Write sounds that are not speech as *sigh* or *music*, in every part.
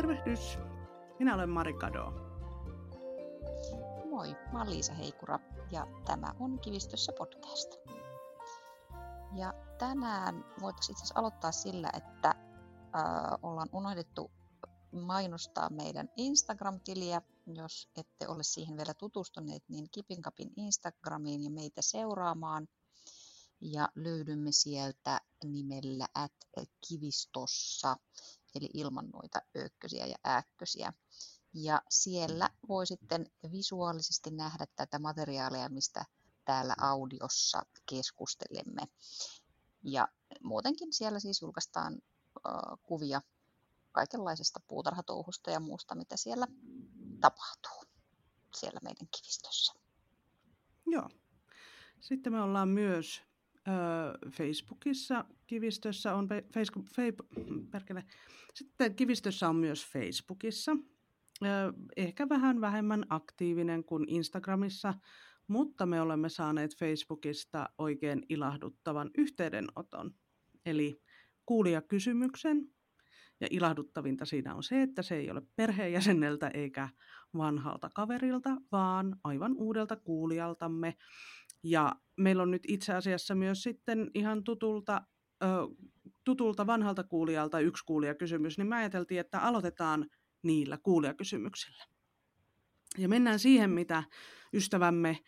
Tervehdys. Minä olen Mari Kado. Moi, mä olen Liisa Heikura ja tämä on Kivistössä podcast. Ja tänään voitaisiin itse asiassa aloittaa sillä, että äh, ollaan unohdettu mainostaa meidän Instagram-tiliä. Jos ette ole siihen vielä tutustuneet, niin Kipinkapin Instagramiin ja meitä seuraamaan. Ja löydymme sieltä nimellä at kivistossa, eli ilman noita ökkösiä ja ääkkösiä. Ja siellä voi sitten visuaalisesti nähdä tätä materiaalia, mistä täällä audiossa keskustelemme. Ja muutenkin siellä siis julkaistaan uh, kuvia kaikenlaisesta puutarhatouhusta ja muusta, mitä siellä tapahtuu siellä meidän kivistössä. Joo. Sitten me ollaan myös Facebookissa. Kivistössä on Facebook, perkele. Sitten Kivistössä on myös Facebookissa. Ehkä vähän vähemmän aktiivinen kuin Instagramissa, mutta me olemme saaneet Facebookista oikein ilahduttavan yhteydenoton. Eli kuulijakysymyksen, ja ilahduttavinta siinä on se, että se ei ole perheenjäseneltä eikä vanhalta kaverilta, vaan aivan uudelta kuulijaltamme. Ja meillä on nyt itse asiassa myös sitten ihan tutulta, tutulta vanhalta kuulijalta yksi kuulijakysymys, niin me ajateltiin, että aloitetaan niillä kuulijakysymyksillä. Ja mennään siihen, mitä ystävämme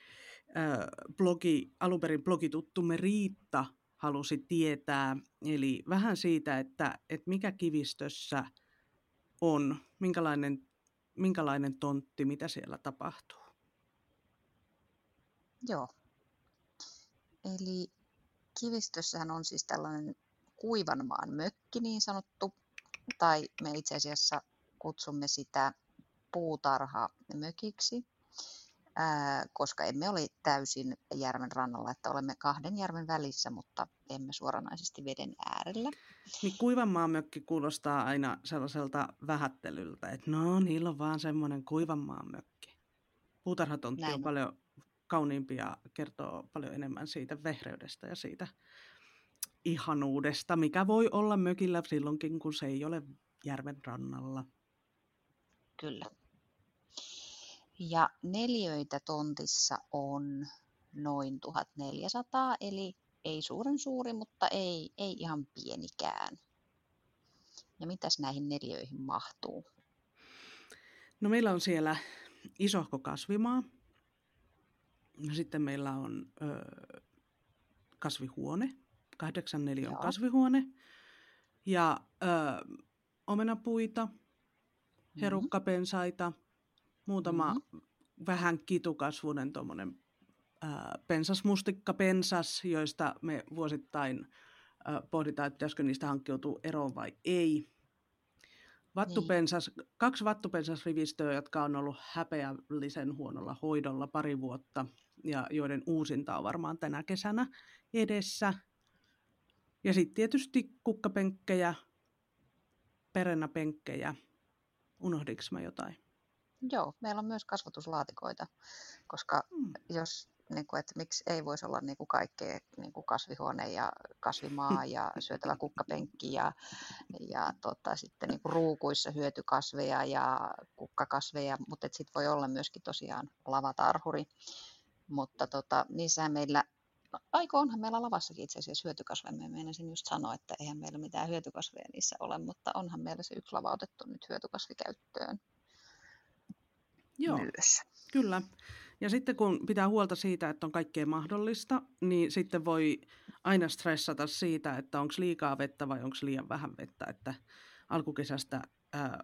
blogi, alun perin blogituttumme Riitta halusi tietää. Eli vähän siitä, että, että mikä kivistössä on, minkälainen, minkälainen tontti, mitä siellä tapahtuu. Joo. Eli kivistössähän on siis tällainen kuivanmaan mökki niin sanottu, tai me itse asiassa kutsumme sitä puutarha mökiksi koska emme ole täysin järven rannalla, että olemme kahden järven välissä, mutta emme suoranaisesti veden äärellä. Niin kuivanmaan mökki kuulostaa aina sellaiselta vähättelyltä, että no niillä on vaan semmoinen kuivanmaan mökki. Puutarhatontti Näin. on paljon kauniimpi ja kertoo paljon enemmän siitä vehreydestä ja siitä ihanuudesta, mikä voi olla mökillä silloinkin, kun se ei ole järven rannalla. Kyllä. Ja neljöitä tontissa on noin 1400, eli ei suuren suuri, mutta ei, ei ihan pienikään. Ja mitäs näihin neljöihin mahtuu? No meillä on siellä isohko kasvimaa. Sitten meillä on ö, kasvihuone, kahdeksan neliön Joo. kasvihuone. Ja ö, omenapuita, mm-hmm. herukkapensaita, muutama mm-hmm. vähän kitukasvunen tuommoinen pensasmustikka pensas, joista me vuosittain ää, pohditaan, että pitäisikö niistä hankkiutua eroon vai ei. Vattupensas, niin. Kaksi vattupensasrivistöä, jotka on ollut häpeällisen huonolla hoidolla pari vuotta ja joiden uusinta on varmaan tänä kesänä edessä. Ja sitten tietysti kukkapenkkejä, perenäpenkkejä. Unohdinko mä jotain? Joo, meillä on myös kasvatuslaatikoita, koska mm. jos, niin kuin, että miksi ei voisi olla niin kuin kaikkea niin kuin kasvihuone ja kasvimaa ja syötävä kukkapenkki ja, ja tota, sitten niin kuin ruukuissa hyötykasveja ja kukkakasveja, mutta sitten voi olla myöskin tosiaan lavatarhuri. Mutta tota, niissähän meillä No, aiko onhan meillä lavassakin itse asiassa hyötykasveja. Mä meinasin just sanoa, että eihän meillä mitään hyötykasveja niissä ole, mutta onhan meillä se yksi lava otettu nyt hyötykasvikäyttöön. Joo, myös. Kyllä. Ja sitten kun pitää huolta siitä, että on kaikkea mahdollista, niin sitten voi aina stressata siitä, että onko liikaa vettä vai onko liian vähän vettä. Että alkukesästä ää,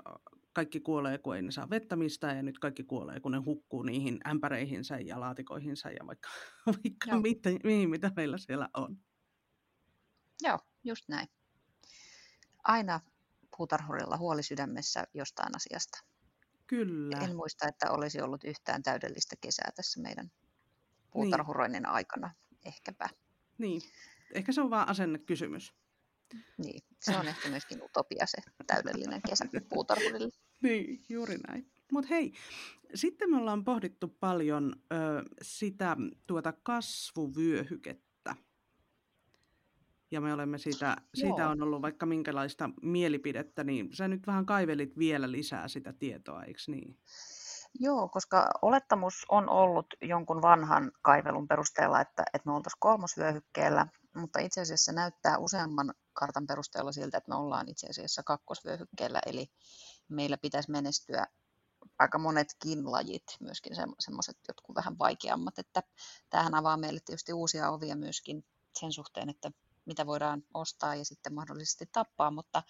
kaikki kuolee, kun ei ne saa vettä mistään, ja nyt kaikki kuolee, kun ne hukkuu niihin ämpäreihinsä ja laatikoihinsa ja vaikka, *laughs* vaikka mitä, mihin, mitä meillä siellä on. Joo, just näin. Aina puutarhurilla huoli sydämessä jostain asiasta. Kyllä. En muista, että olisi ollut yhtään täydellistä kesää tässä meidän puutarhuroinnin niin. aikana. Ehkäpä. Niin, ehkä se on vaan asennekysymys. Niin, se on ehkä myöskin utopia se täydellinen kesä puutarhurille. *laughs* niin, juuri näin. Mutta hei, sitten me ollaan pohdittu paljon ö, sitä tuota kasvuvyöhykettä. Ja me olemme siitä, siitä Joo. on ollut vaikka minkälaista mielipidettä, niin sä nyt vähän kaivelit vielä lisää sitä tietoa, eikö niin? Joo, koska olettamus on ollut jonkun vanhan kaivelun perusteella, että, että me oltaisiin kolmosvyöhykkeellä, mutta itse asiassa näyttää useamman kartan perusteella siltä, että me ollaan itse asiassa kakkosvyöhykkeellä, eli meillä pitäisi menestyä aika monetkin lajit, myöskin semmoiset jotkut vähän vaikeammat, että tämähän avaa meille tietysti uusia ovia myöskin sen suhteen, että mitä voidaan ostaa ja sitten mahdollisesti tappaa, mutta,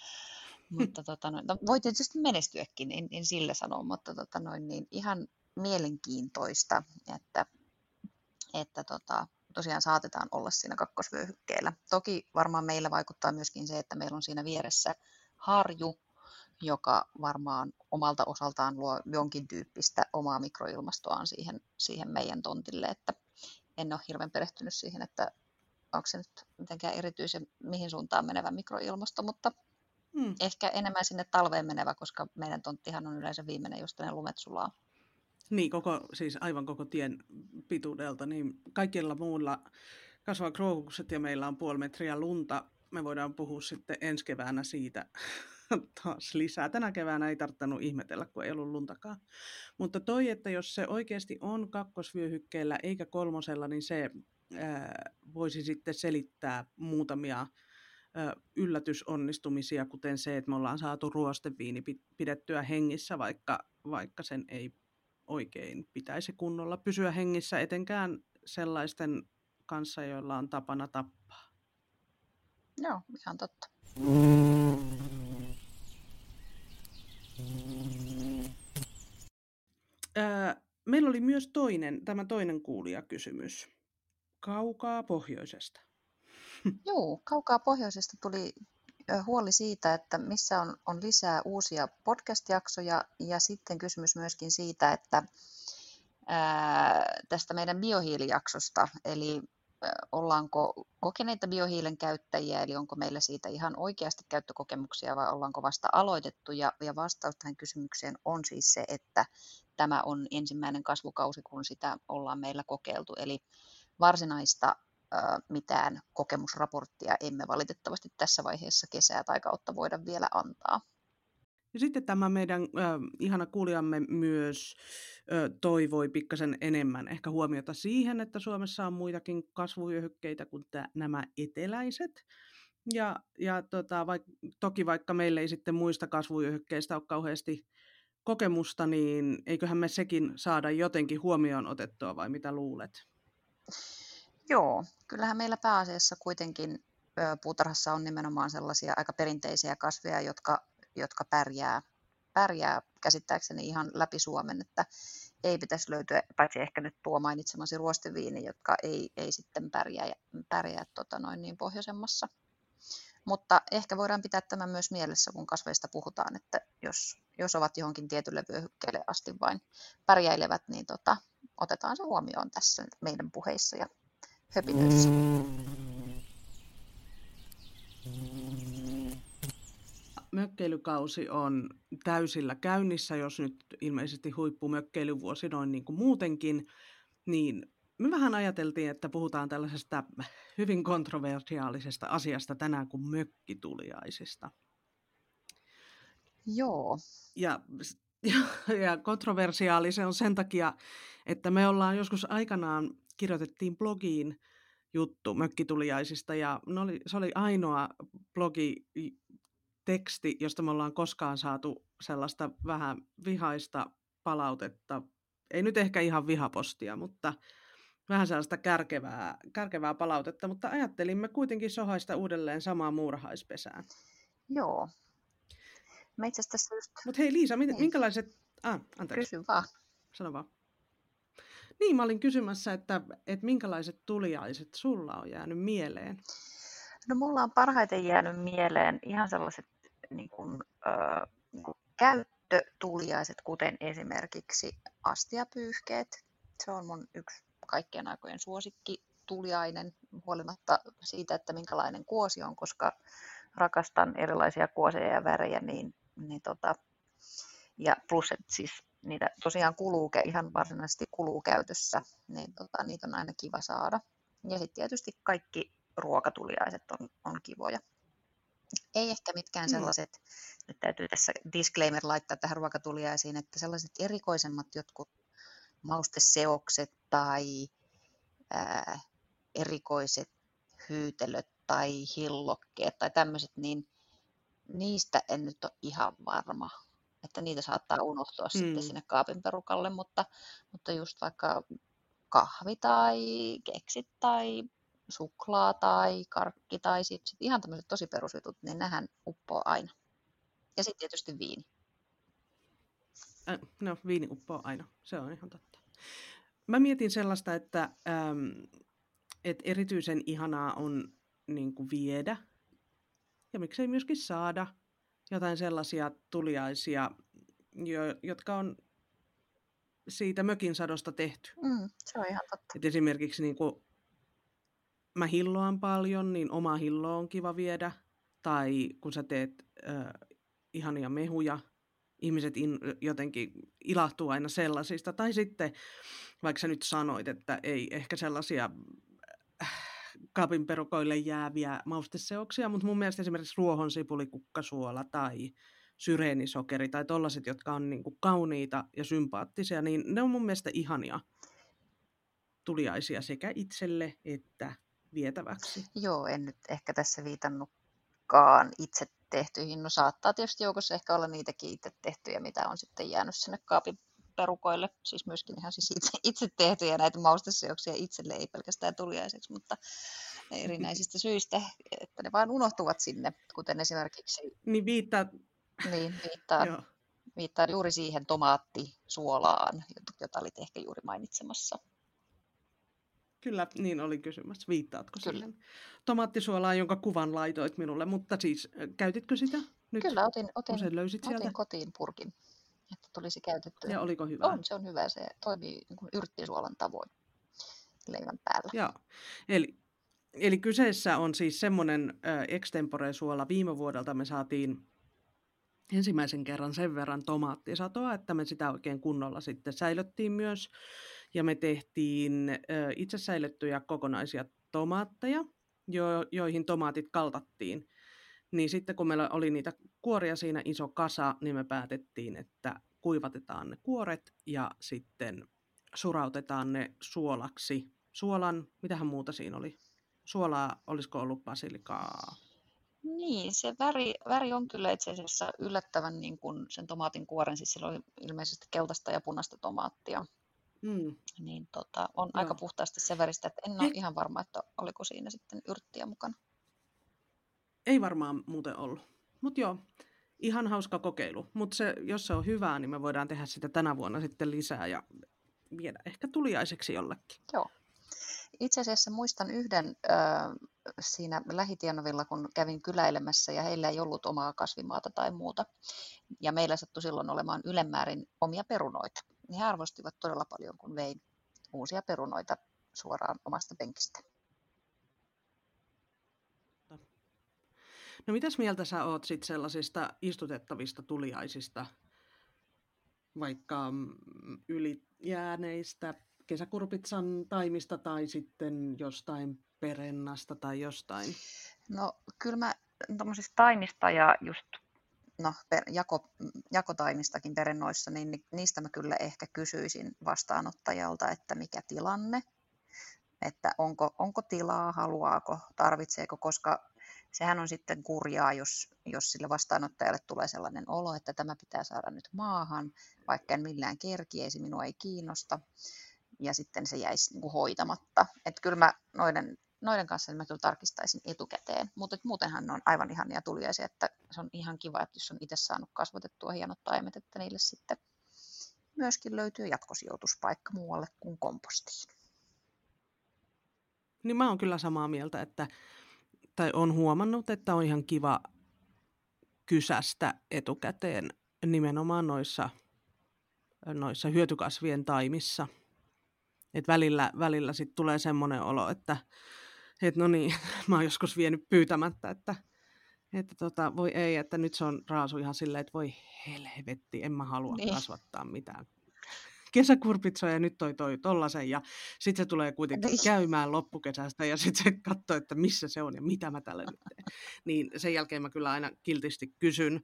mutta tota, no, voi tietysti menestyäkin, en, en sillä sano, mutta tota, noin, niin ihan mielenkiintoista, että, että tota, tosiaan saatetaan olla siinä kakkosvyöhykkeellä. Toki varmaan meillä vaikuttaa myöskin se, että meillä on siinä vieressä harju, joka varmaan omalta osaltaan luo jonkin tyyppistä omaa mikroilmastoaan siihen, siihen meidän tontille, että en ole hirveän perehtynyt siihen, että onko se nyt mitenkään erityisen mihin suuntaan menevä mikroilmasto, mutta hmm. ehkä enemmän sinne talveen menevä, koska meidän tonttihan on yleensä viimeinen, josta ne lumet sulaa. Niin, koko, siis aivan koko tien pituudelta, niin kaikilla muulla kasvaa krookukset ja meillä on puoli metriä lunta. Me voidaan puhua sitten ensi keväänä siitä *laughs* taas lisää. Tänä keväänä ei tarvinnut ihmetellä, kun ei ollut luntakaan. Mutta toi, että jos se oikeasti on kakkosvyöhykkeellä eikä kolmosella, niin se voisi sitten selittää muutamia yllätysonnistumisia, kuten se, että me ollaan saatu ruosteviini pidettyä hengissä, vaikka, vaikka sen ei oikein pitäisi kunnolla pysyä hengissä, etenkään sellaisten kanssa, joilla on tapana tappaa. Joo, ihan totta. meillä oli myös toinen, tämä toinen kuulijakysymys. Kaukaa pohjoisesta. Joo, kaukaa pohjoisesta tuli huoli siitä, että missä on, on lisää uusia podcast-jaksoja ja sitten kysymys myöskin siitä, että ää, tästä meidän biohiilijaksosta, eli ollaanko kokeneita biohiilen käyttäjiä, eli onko meillä siitä ihan oikeasti käyttökokemuksia vai ollaanko vasta aloitettu. Ja, ja vastaus tähän kysymykseen on siis se, että tämä on ensimmäinen kasvukausi, kun sitä ollaan meillä kokeiltu. Eli varsinaista mitään kokemusraporttia emme valitettavasti tässä vaiheessa kesää tai kautta voida vielä antaa. Ja sitten tämä meidän äh, ihana kuulijamme myös äh, toivoi pikkasen enemmän ehkä huomiota siihen, että Suomessa on muitakin kasvuvyöhykkeitä kuin tää, nämä eteläiset. Ja, ja tota, vaik, toki vaikka meillä ei sitten muista kasvuvyöhykkeistä ole kauheasti kokemusta, niin eiköhän me sekin saada jotenkin huomioon otettua vai mitä luulet? Joo, kyllähän meillä pääasiassa kuitenkin puutarhassa on nimenomaan sellaisia aika perinteisiä kasveja, jotka, jotka pärjää, pärjää käsittääkseni ihan läpi Suomen, että ei pitäisi löytyä, paitsi ehkä nyt tuo mainitsemasi ruosteviini, jotka ei, ei sitten pärjää, pärjää tota noin niin pohjoisemmassa. Mutta ehkä voidaan pitää tämä myös mielessä, kun kasveista puhutaan, että jos, jos ovat johonkin tietylle vyöhykkeelle asti vain pärjäilevät, niin tota, otetaan se huomioon tässä meidän puheissa ja höpinöissä. Mökkeilykausi on täysillä käynnissä, jos nyt ilmeisesti huippumökkeilyvuosi noin niin kuin muutenkin, niin me vähän ajateltiin, että puhutaan tällaisesta hyvin kontroversiaalisesta asiasta tänään kuin mökkituliaisista. Joo. Ja, ja, kontroversiaali se on sen takia, että me ollaan joskus aikanaan kirjoitettiin blogiin juttu mökkituliaisista ja oli, se oli ainoa blogi teksti, josta me ollaan koskaan saatu sellaista vähän vihaista palautetta. Ei nyt ehkä ihan vihapostia, mutta vähän sellaista kärkevää, kärkevää palautetta, mutta ajattelimme kuitenkin sohaista uudelleen samaan muurahaispesään. Joo. Mä itse tässä just... Mutta hei Liisa, niin. minkälaiset... Ah, anteeksi. Kysy vaan. Sano vaan. Niin, mä olin kysymässä, että, että minkälaiset tuliaiset sulla on jäänyt mieleen? No mulla on parhaiten jäänyt mieleen ihan sellaiset niin kuin, äh, käyttötuliaiset, kuten esimerkiksi astiapyyhkeet. Se on mun yksi kaikkien aikojen suosikki tuliainen, huolimatta siitä, että minkälainen kuosi on, koska rakastan erilaisia kuoseja ja värejä, niin, niin tota, ja plus, että siis niitä tosiaan kuluu, ihan varsinaisesti kuluu käytössä, niin tota, niitä on aina kiva saada. Ja sitten tietysti kaikki ruokatuliaiset on, on kivoja. Ei ehkä mitkään Mm. sellaiset, nyt täytyy tässä disclaimer laittaa tähän ruokatuliaisiin, että sellaiset erikoisemmat jotkut mausteseokset tai ää, erikoiset hyytelöt tai hillokkeet tai tämmöiset, niin niistä en nyt ole ihan varma. Että niitä saattaa unohtua mm. sitten sinne kaapin perukalle, mutta, mutta just vaikka kahvi tai keksit tai suklaa tai karkki tai sit, sit ihan tämmöiset tosi perusjutut, niin nehän uppoo aina. Ja sitten tietysti viini. Äh, no, viini uppoo aina. Se on ihan totta. Mä mietin sellaista, että, äm, että erityisen ihanaa on niin kuin viedä ja miksei myöskin saada jotain sellaisia tuliaisia, jo, jotka on siitä mökin sadosta tehty. Mm, se on ihan totta. Et esimerkiksi niin kuin mä hilloan paljon, niin oma hillo on kiva viedä. Tai kun sä teet äh, ihania mehuja, ihmiset in, jotenkin ilahtuu aina sellaisista. Tai sitten, vaikka sä nyt sanoit, että ei ehkä sellaisia kaapin perukoille jääviä mausteseoksia, mutta mun mielestä esimerkiksi ruohonsipulikukka tai syreenisokeri tai tollaset, jotka on niin kuin kauniita ja sympaattisia, niin ne on mun mielestä ihania tuliaisia sekä itselle että vietäväksi. Joo, en nyt ehkä tässä viitannutkaan itse tehtyihin. No saattaa tietysti joukossa ehkä olla niitäkin itse tehtyjä, mitä on sitten jäänyt sinne kaapin perukoille. Siis myöskin ihan siis itse, itse tehtyjä näitä mausteseoksia itselle, ei pelkästään tuliaiseksi, mutta erinäisistä syistä, että ne vaan unohtuvat sinne, kuten esimerkiksi Niin viittaa, niin, viittaa, viittaa juuri siihen tomaattisuolaan, jota olit ehkä juuri mainitsemassa. kyllä niin oli kysymys. Viittaatko Kyllä. siihen? Tomaattisuolaa, jonka kuvan laitoit minulle, mutta siis äh, käytitkö sitä nyt, Kyllä, otin, otin, sieltä? otin kotiin purkin, että tulisi käytettyä. Ja oliko hyvä? On, se on hyvä. Se toimii niin kuin yrttisuolan tavoin leivän päällä. Joo. Eli, eli kyseessä on siis semmoinen äh, extempore-suola. Viime vuodelta me saatiin ensimmäisen kerran sen verran tomaattisatoa, että me sitä oikein kunnolla sitten säilöttiin myös. Ja me tehtiin itse säilyttyjä kokonaisia tomaatteja, jo, joihin tomaatit kaltattiin. Niin sitten kun meillä oli niitä kuoria siinä iso kasa, niin me päätettiin, että kuivatetaan ne kuoret ja sitten surautetaan ne suolaksi. Suolan, mitähän muuta siinä oli? Suolaa, olisiko ollut basilikaa? Niin, se väri, väri on kyllä itse asiassa yllättävän niin kuin sen tomaatin kuoren, siis sillä oli ilmeisesti keltaista ja punaista tomaattia, Mm. niin tota, on aika Joo. puhtaasti se väristä, että en ole Eh. ihan varma, että oliko siinä sitten yrttiä mukana. Ei varmaan muuten ollut. Mutta joo, ihan hauska kokeilu. Mutta se, jos se on hyvää, niin me voidaan tehdä sitä tänä vuonna sitten lisää ja viedä ehkä tuliaiseksi jollekin. Joo. Itse asiassa muistan yhden ö, siinä lähitienovilla, kun kävin kyläilemässä ja heillä ei ollut omaa kasvimaata tai muuta. Ja meillä sattui silloin olemaan ylemmäärin omia perunoita. He arvostivat todella paljon, kun vein uusia perunoita suoraan omasta penkistä. No mitäs mieltä sä oot sit sellaisista istutettavista tuliaisista, vaikka mm, ylijääneistä kesäkurpitsan taimista tai sitten jostain perennasta tai jostain? No kyllä mä tuommoisista taimista ja just no, per, jako, jakotaimistakin perennoissa, niin ni- niistä mä kyllä ehkä kysyisin vastaanottajalta, että mikä tilanne, että onko, onko tilaa, haluaako, tarvitseeko, koska sehän on sitten kurjaa, jos, jos sille vastaanottajalle tulee sellainen olo, että tämä pitää saada nyt maahan, vaikka en millään kerkiäisi, minua ei kiinnosta, ja sitten se jäisi niin kuin hoitamatta. Että kyllä mä noiden, noiden kanssa mä kyllä tarkistaisin etukäteen, mutta muutenhan ne on aivan ihania tuliaisia, että se on ihan kiva, että jos on itse saanut kasvatettua hienot taimet, että niille sitten myöskin löytyy jatkosijoituspaikka muualle kuin kompostiin. Niin mä oon kyllä samaa mieltä, että, tai on huomannut, että on ihan kiva kysästä etukäteen nimenomaan noissa, noissa hyötykasvien taimissa. Et välillä, välillä sit tulee semmoinen olo, että et no niin, *laughs* mä oon joskus vienyt pyytämättä, että, että tota, voi ei, että nyt se on raasu ihan silleen, että voi helvetti, en mä halua Niin. kasvattaa mitään kesäkurpitsoja ja nyt toi toi tollasen ja sitten se tulee kuitenkin Niin. käymään loppukesästä ja sitten se katsoo, että missä se on ja mitä mä tälle nyt teen. Niin sen jälkeen mä kyllä aina kiltisti kysyn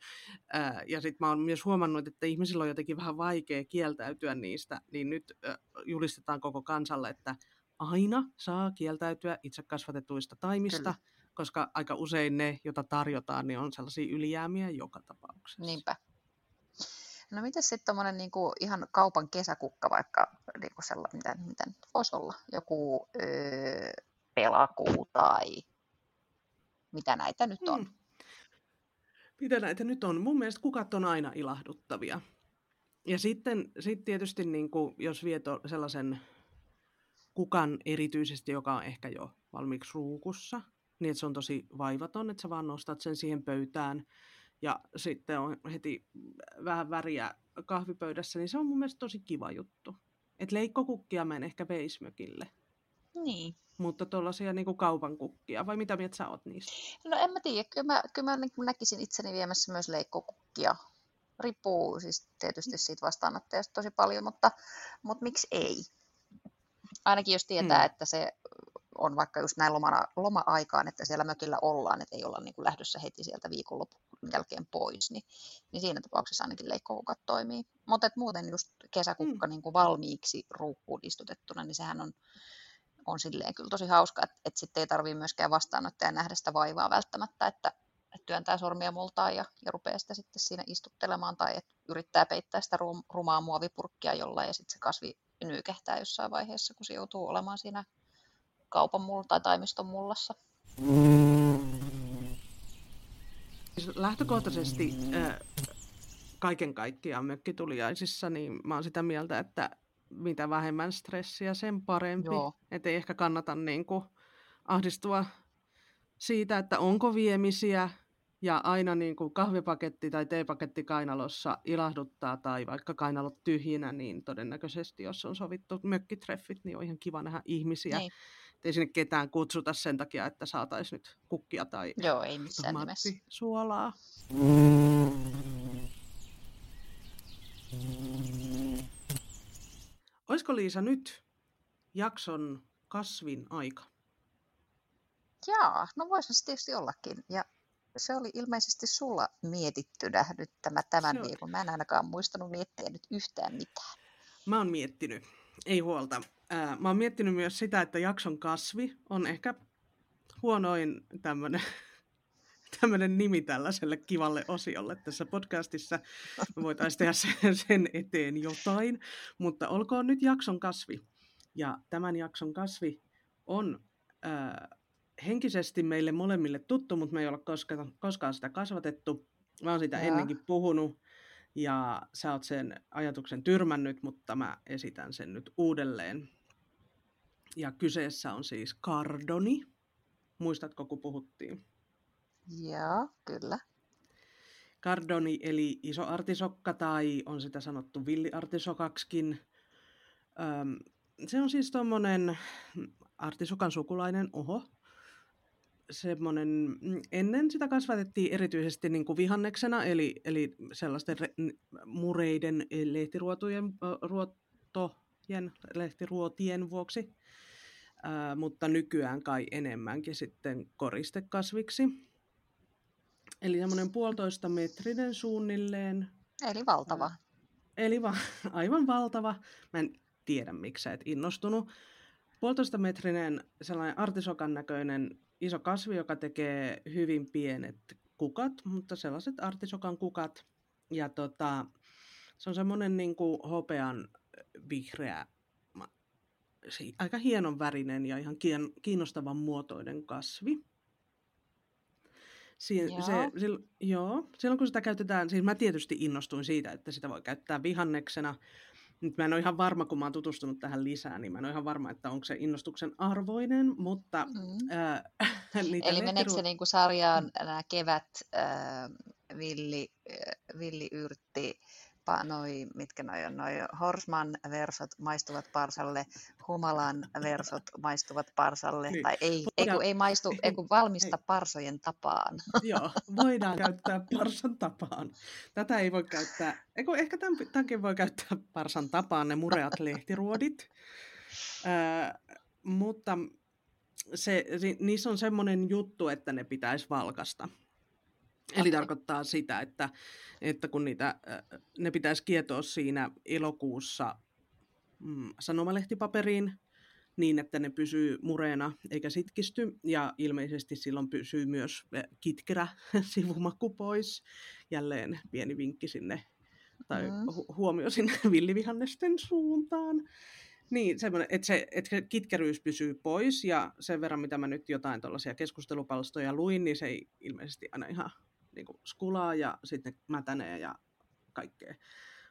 ää, ja sitten mä oon myös huomannut, että ihmisillä on jotenkin vähän vaikea kieltäytyä niistä, niin nyt ää, julistetaan koko kansalle, että aina saa kieltäytyä itse kasvatetuista taimista, Kyllä. koska aika usein ne, joita tarjotaan, niin on sellaisia ylijäämiä joka tapauksessa. Niinpä. No miten sitten tuommoinen niinku ihan kaupan kesäkukka vaikka, niinku sella, mitä, mitä nyt voisi olla, joku öö, pelakuu tai mitä näitä nyt on? Hmm. Mitä näitä nyt on? Mun mielestä kukat on aina ilahduttavia. Ja sitten sit tietysti, niin kuin, jos viet sellaisen kukan erityisesti, joka on ehkä jo valmiiksi ruukussa, niin että se on tosi vaivaton, että sä vaan nostat sen siihen pöytään ja sitten on heti vähän väriä kahvipöydässä, niin se on mun mielestä tosi kiva juttu. Et leikkokukkia mä en ehkä veisi mökille, Niin. mutta tuollaisia niin kaupan kukkia, vai mitä mieltä sä oot niistä? No en mä tiedä, kyllä mä, kyllä mä niin näkisin itseni viemässä myös leikkokukkia. Riippuu siis tietysti siitä vastaanottajasta tosi paljon, mutta, mutta miksi ei? Ainakin jos tietää, Mm. että se on vaikka just näin lomana, loma-aikaan, että siellä mökillä ollaan, että ei olla niin kuin lähdössä heti sieltä viikonlopun jälkeen pois, niin, niin siinä tapauksessa ainakin leikkokukat toimii. Mutta muuten just kesäkukka Mm. niin kuin valmiiksi ruukkuun istutettuna, niin sehän on, on silleen kyllä tosi hauska, että, että sitten ei tarvitse myöskään vastaanottaja nähdä sitä vaivaa välttämättä, että, että työntää sormia multaan ja, ja rupeaa sitä sitten siinä istuttelemaan tai että yrittää peittää sitä rum, rumaa muovipurkkia jollain ja sitten se kasvi nyykehtää jossain vaiheessa, kun se joutuu olemaan siinä kaupan mulla tai taimiston mullassa. Siis lähtökohtaisesti äh, kaiken kaikkiaan mökkituliaisissa, niin mä oon sitä mieltä, että mitä vähemmän stressiä, sen parempi. Että ei ehkä kannata niin kuin, ahdistua siitä, että onko viemisiä ja aina niin kuin kahvipaketti tai teepaketti kainalossa ilahduttaa tai vaikka kainalot tyhjinä, niin todennäköisesti jos on sovittu mökkitreffit, niin on ihan kiva nähdä ihmisiä. Niin. Ei sinne ketään kutsuta sen takia, että saataisiin nyt kukkia tai Joo, ei missään nimessä. tomaattisuolaa. Olisiko Liisa nyt jakson kasvin aika? Jaa, no voisi se tietysti ollakin. Ja se oli ilmeisesti sulla mietittynä nyt tämä tämän viikon. Mä en ainakaan muistanut miettiä nyt yhtään mitään. Mä oon miettinyt, ei huolta. Ää, mä oon miettinyt myös sitä, että jakson kasvi on ehkä huonoin tämmönen, *laughs* tämmönen nimi tällaiselle kivalle osiolle tässä podcastissa. Me voitaisiin tehdä sen, sen eteen jotain, mutta olkoon nyt jakson kasvi. Ja tämän jakson kasvi on ää, henkisesti meille molemmille tuttu, mutta me ei olla koskaan, koskaan sitä kasvatettu. Mä oon sitä ennenkin puhunut ja sä oot sen ajatuksen tyrmännyt, mutta mä esitän sen nyt uudelleen. Ja kyseessä on siis kardoni. Muistatko, kun puhuttiin? Joo, kyllä. Kardoni eli iso artisokka tai on sitä sanottu villiartisokaksikin. Öm, se on siis tuommoinen artisokan sukulainen oho. Semmoinen, mm, ennen sitä kasvatettiin erityisesti niin kuin vihanneksena, eli, eli sellaisten re, mureiden eh, lehtiruotujen, ruotojen, lehtiruotien vuoksi, Ää, mutta nykyään kai enemmänkin sitten koristekasviksi. Eli semmoinen puolitoista metrinen suunnilleen, Eli valtava. Eli va- *laughs* aivan valtava. Mä en tiedä, miksi sä et innostunut. Puolitoista metrinen sellainen artisokan näköinen iso kasvi, joka tekee hyvin pienet kukat, mutta sellaiset artisokan kukat. Ja tota, se on semmoinen niin kuin hopean vihreä, aika hienon värinen ja ihan kiinnostavan muotoinen kasvi. Si- Joo. se, sil, joo, silloin kun sitä käytetään, siis mä tietysti innostuin siitä, että sitä voi käyttää vihanneksena. Nyt mä en ole ihan varma, kun mä oon tutustunut tähän lisää, niin mä en ole ihan varma, että onko se innostuksen arvoinen, mutta Mm. ää, *laughs* niitä Eli meneekö se niin kuin sarjaan nämä kevät, äh, villi, äh, villiyrtti, pa, noi, mitkä noi on, noi Horsman versot maistuvat parsalle, Humalan versot maistuvat parsalle, niin. tai ei, ei, kun ei maistu, ei, kun *laughs* valmista ei. parsojen tapaan. *laughs* Joo, voidaan käyttää parsan tapaan. Tätä ei voi käyttää, eiku, ehkä tämänkin voi käyttää parsan tapaan, ne mureat lehtiruodit. Ö, mutta se, niissä on semmoinen juttu, että ne pitäisi valkasta. Eli tarkoittaa sitä, että, että kun niitä, ne pitäisi kietoa siinä elokuussa mm, sanomalehtipaperiin, niin että ne pysyy mureena eikä sitkisty. Ja ilmeisesti silloin pysyy myös kitkerä *laughs* sivumaku pois. Jälleen pieni vinkki sinne, tai hu- huomio sinne *laughs* villivihannesten suuntaan. Niin, semmoinen, että se, että se kitkeryys pysyy pois, ja sen verran, mitä mä nyt jotain tuollaisia keskustelupalstoja luin, niin se ei ilmeisesti aina ihan niin kuin skulaa ja sitten mätänee ja kaikkea.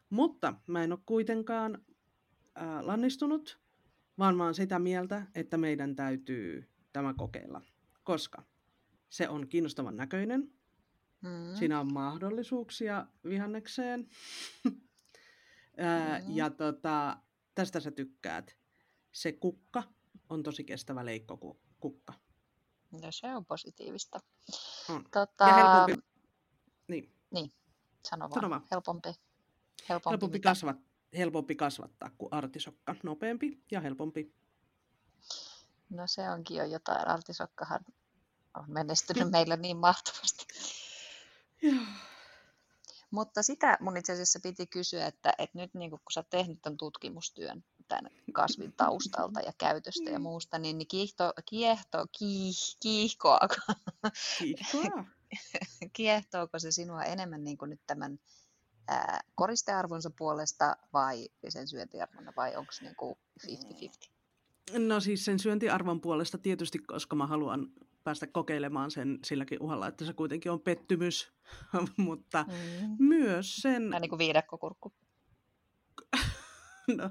Mutta mä en ole kuitenkaan äh, lannistunut, vaan mä oon sitä mieltä, että meidän täytyy tämä kokeilla, koska se on kiinnostavan näköinen. Mm. Siinä on mahdollisuuksia vihannekseen. *laughs* äh, mm. Ja tota, tästä sä tykkäät. Se kukka on tosi kestävä leikkokukka. No se on positiivista. On. Tota... Ja helpompi niin. Niin, sano vaan. Sano vaan. Helpompi. Helpompi, helpompi, kasvat, helpompi kasvattaa kuin artisokka. Nopeampi ja helpompi. No se onkin jo jotain. Artisokkahan on menestynyt meillä niin mahtavasti. Joo. Mutta sitä mun itse asiassa piti kysyä, että, että nyt niin kun sä oot tehnyt tämän tutkimustyön tämän kasvin taustalta ja käytöstä ja niin. muusta, niin, niin kiihto, kiehto, kiih, kiihkoako? Kiihkoa. *laughs* kiehtooko se sinua enemmän niin kuin nyt tämän ää, koristearvonsa puolesta vai sen syöntiarvona vai onko se niin kuin 50-50? No siis sen syöntiarvon puolesta tietysti, koska mä haluan päästä kokeilemaan sen silläkin uhalla, että se kuitenkin on pettymys, *laughs* mutta mm. myös sen... Vähän niin kuin viidakkokurkku. *laughs* no,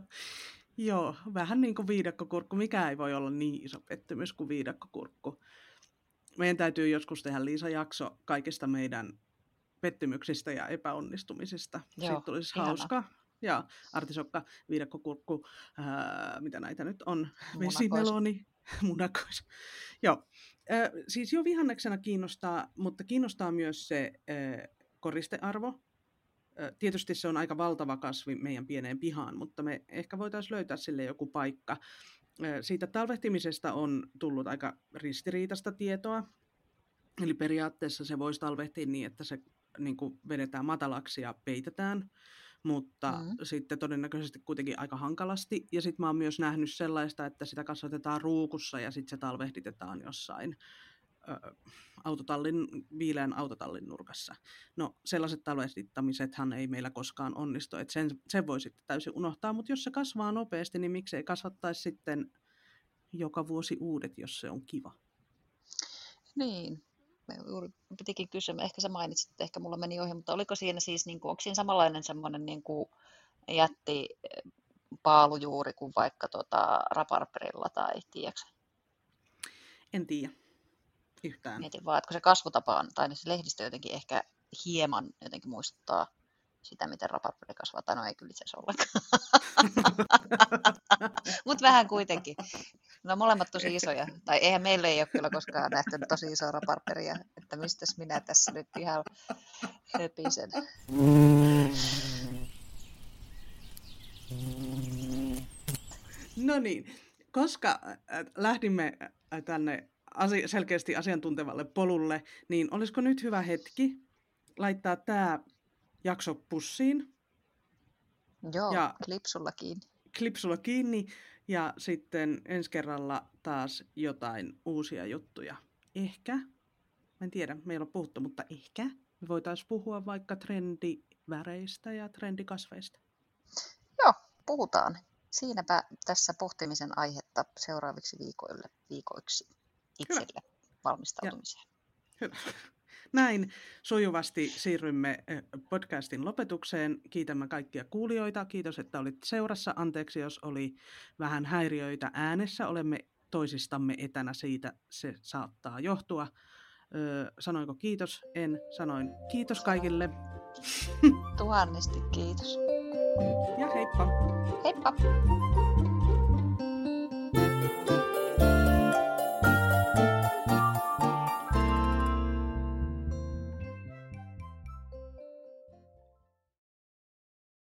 joo, vähän niin kuin viidakkokurkku. Mikä ei voi olla niin iso pettymys kuin viidakkokurkku meidän täytyy joskus tehdä Liisa-jakso kaikista meidän pettymyksistä ja epäonnistumisista. Joo, Siitä tulisi ihana. hauska. Ja artisokka, viidakkokurkku, ää, mitä näitä nyt on, *laughs* vesimeloni, *laughs* munakois. Joo, ää, siis jo vihanneksena kiinnostaa, mutta kiinnostaa myös se ää, koristearvo. Ää, tietysti se on aika valtava kasvi meidän pieneen pihaan, mutta me ehkä voitaisiin löytää sille joku paikka, siitä talvehtimisesta on tullut aika ristiriitaista tietoa. Eli periaatteessa se voisi talvehtia niin, että se niin kuin vedetään matalaksi ja peitetään, mutta mm. sitten todennäköisesti kuitenkin aika hankalasti. Ja sitten mä oon myös nähnyt sellaista, että sitä kasvatetaan ruukussa ja sitten se talvehditetaan jossain autotallin, viileän autotallin nurkassa. No sellaiset talvehdittamisethan ei meillä koskaan onnistu, että sen, sen voi sitten täysin unohtaa, mutta jos se kasvaa nopeasti, niin miksei kasvattaisi sitten joka vuosi uudet, jos se on kiva. Niin, me juuri pitikin kysyä, ehkä sä mainitsit, että ehkä mulla meni ohi, mutta oliko siinä siis, niin kuin, onko siinä samanlainen semmoinen niin kuin jätti paalujuuri kuin vaikka tota, raparperilla tai tiedätkö? En tiedä yhtään. Mietin vaan, että kun se kasvutapa on, tai se lehdistö jotenkin ehkä hieman jotenkin muistuttaa sitä, miten raparpeli kasvaa, tai no ei kyllä itse asiassa ollenkaan. *laughs* Mutta vähän kuitenkin. No molemmat tosi isoja. Tai eihän meillä ei ole kyllä koskaan nähty tosi isoa raparperia, että mistäs minä tässä nyt ihan höpisen. No niin, koska lähdimme tänne asia, selkeästi asiantuntevalle polulle, niin olisiko nyt hyvä hetki laittaa tämä jakso pussiin? Joo, ja klipsulla kiinni. Klipsulla kiinni ja sitten ensi kerralla taas jotain uusia juttuja. Ehkä, en tiedä, meillä on puhuttu, mutta ehkä me voitaisiin puhua vaikka trendiväreistä ja trendikasveista. Joo, puhutaan. Siinäpä tässä pohtimisen aihetta seuraaviksi viikoille, viikoiksi itselle Hyvä. valmistautumiseen. Hyvä. Näin sujuvasti siirrymme podcastin lopetukseen. Kiitämme kaikkia kuulijoita. Kiitos, että olit seurassa. Anteeksi, jos oli vähän häiriöitä äänessä. Olemme toisistamme etänä siitä. Se saattaa johtua. Öö, sanoinko kiitos? En. Sanoin kiitos kaikille. *laughs* Tuhannesti kiitos. Ja heippa! Heippa!